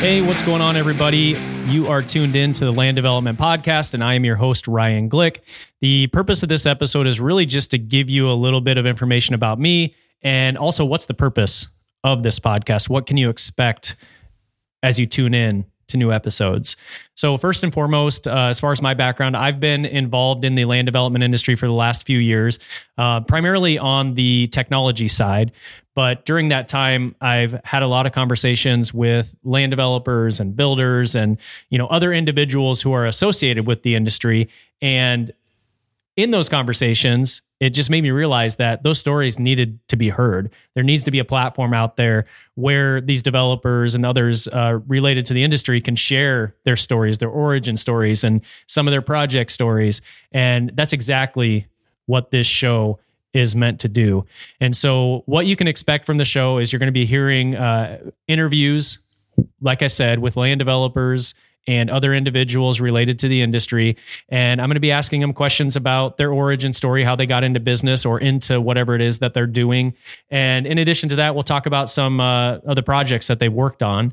Hey, what's going on, everybody? You are tuned in to the Land Development Podcast, and I am your host, Ryan Glick. The purpose of this episode is really just to give you a little bit of information about me and also what's the purpose of this podcast. What can you expect as you tune in to new episodes. So, first and foremost, uh, as far as my background, I've been involved in the land development industry for the last few years, uh, primarily on the technology side. But during that time, I've had a lot of conversations with land developers and builders and you know other individuals who are associated with the industry. And in those conversations, it just made me realize that those stories needed to be heard. There needs to be a platform out there where these developers and others uh, related to the industry can share their stories, their origin stories, and some of their project stories. And that's exactly what this show is meant to do. And so, what you can expect from the show is you're going to be hearing uh, interviews, like I said, with land developers and other individuals related to the industry. And I'm going to be asking them questions about their origin story, how they got into business or into whatever it is that they're doing. And in addition to that, we'll talk about some uh, other projects that they've worked on.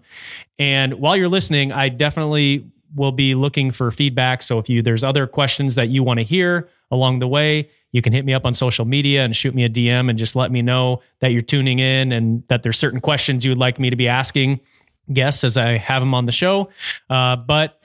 And while you're listening, I definitely will be looking for feedback. So if you there's other questions that you want to hear along the way, you can hit me up on social media and shoot me a DM and just let me know that you're tuning in and that there's certain questions you would like me to be asking guests as I have them on the show. Uh, but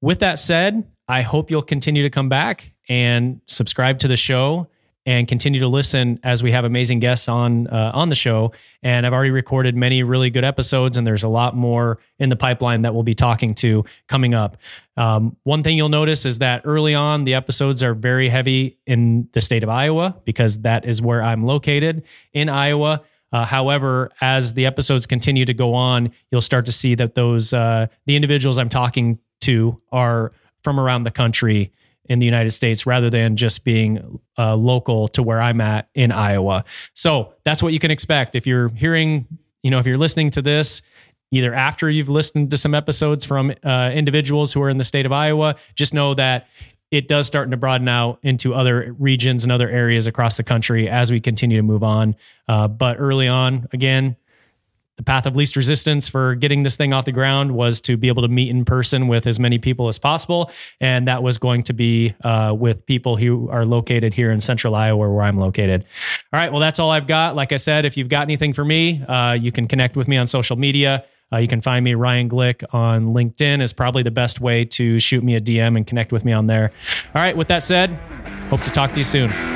with that said, I hope you'll continue to come back and subscribe to the show and continue to listen as we have amazing guests on uh, on the show. And I've already recorded many really good episodes, and there's a lot more in the pipeline that we'll be talking to coming up. Um, one thing you'll notice is that early on, the episodes are very heavy in the state of Iowa because that is where I'm located in Iowa. Uh, however, as the episodes continue to go on, you'll start to see that those uh, the individuals I'm talking to are from around the country in the United States rather than just being uh, local to where I'm at in Iowa. So that's what you can expect if you're hearing, you know, if you're listening to this either after you've listened to some episodes from uh, individuals who are in the state of Iowa, just know that it does start to broaden out into other regions and other areas across the country as we continue to move on. Uh, but early on, again, the path of least resistance for getting this thing off the ground was to be able to meet in person with as many people as possible. And that was going to be uh, with people who are located here in central Iowa, where I'm located. All right. Well, that's all I've got. Like I said, if you've got anything for me, uh, you can connect with me on social media. Uh, you can find me Ryan Glick on LinkedIn is probably the best way to shoot me a DM and connect with me on there. All right, with that said, hope to talk to you soon.